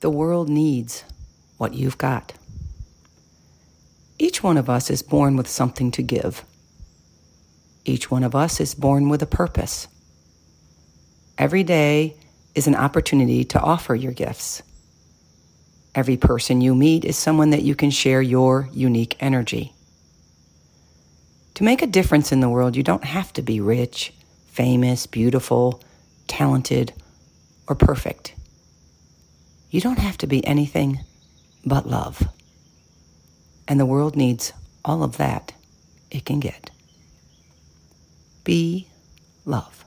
The world needs what you've got. Each one of us is born with something to give. Each one of us is born with a purpose. Every day is an opportunity to offer your gifts. Every person you meet is someone that you can share your unique energy. To make a difference in the world, you don't have to be rich, famous, beautiful, talented, or perfect. You don't have to be anything but love. And the world needs all of that it can get. Be love.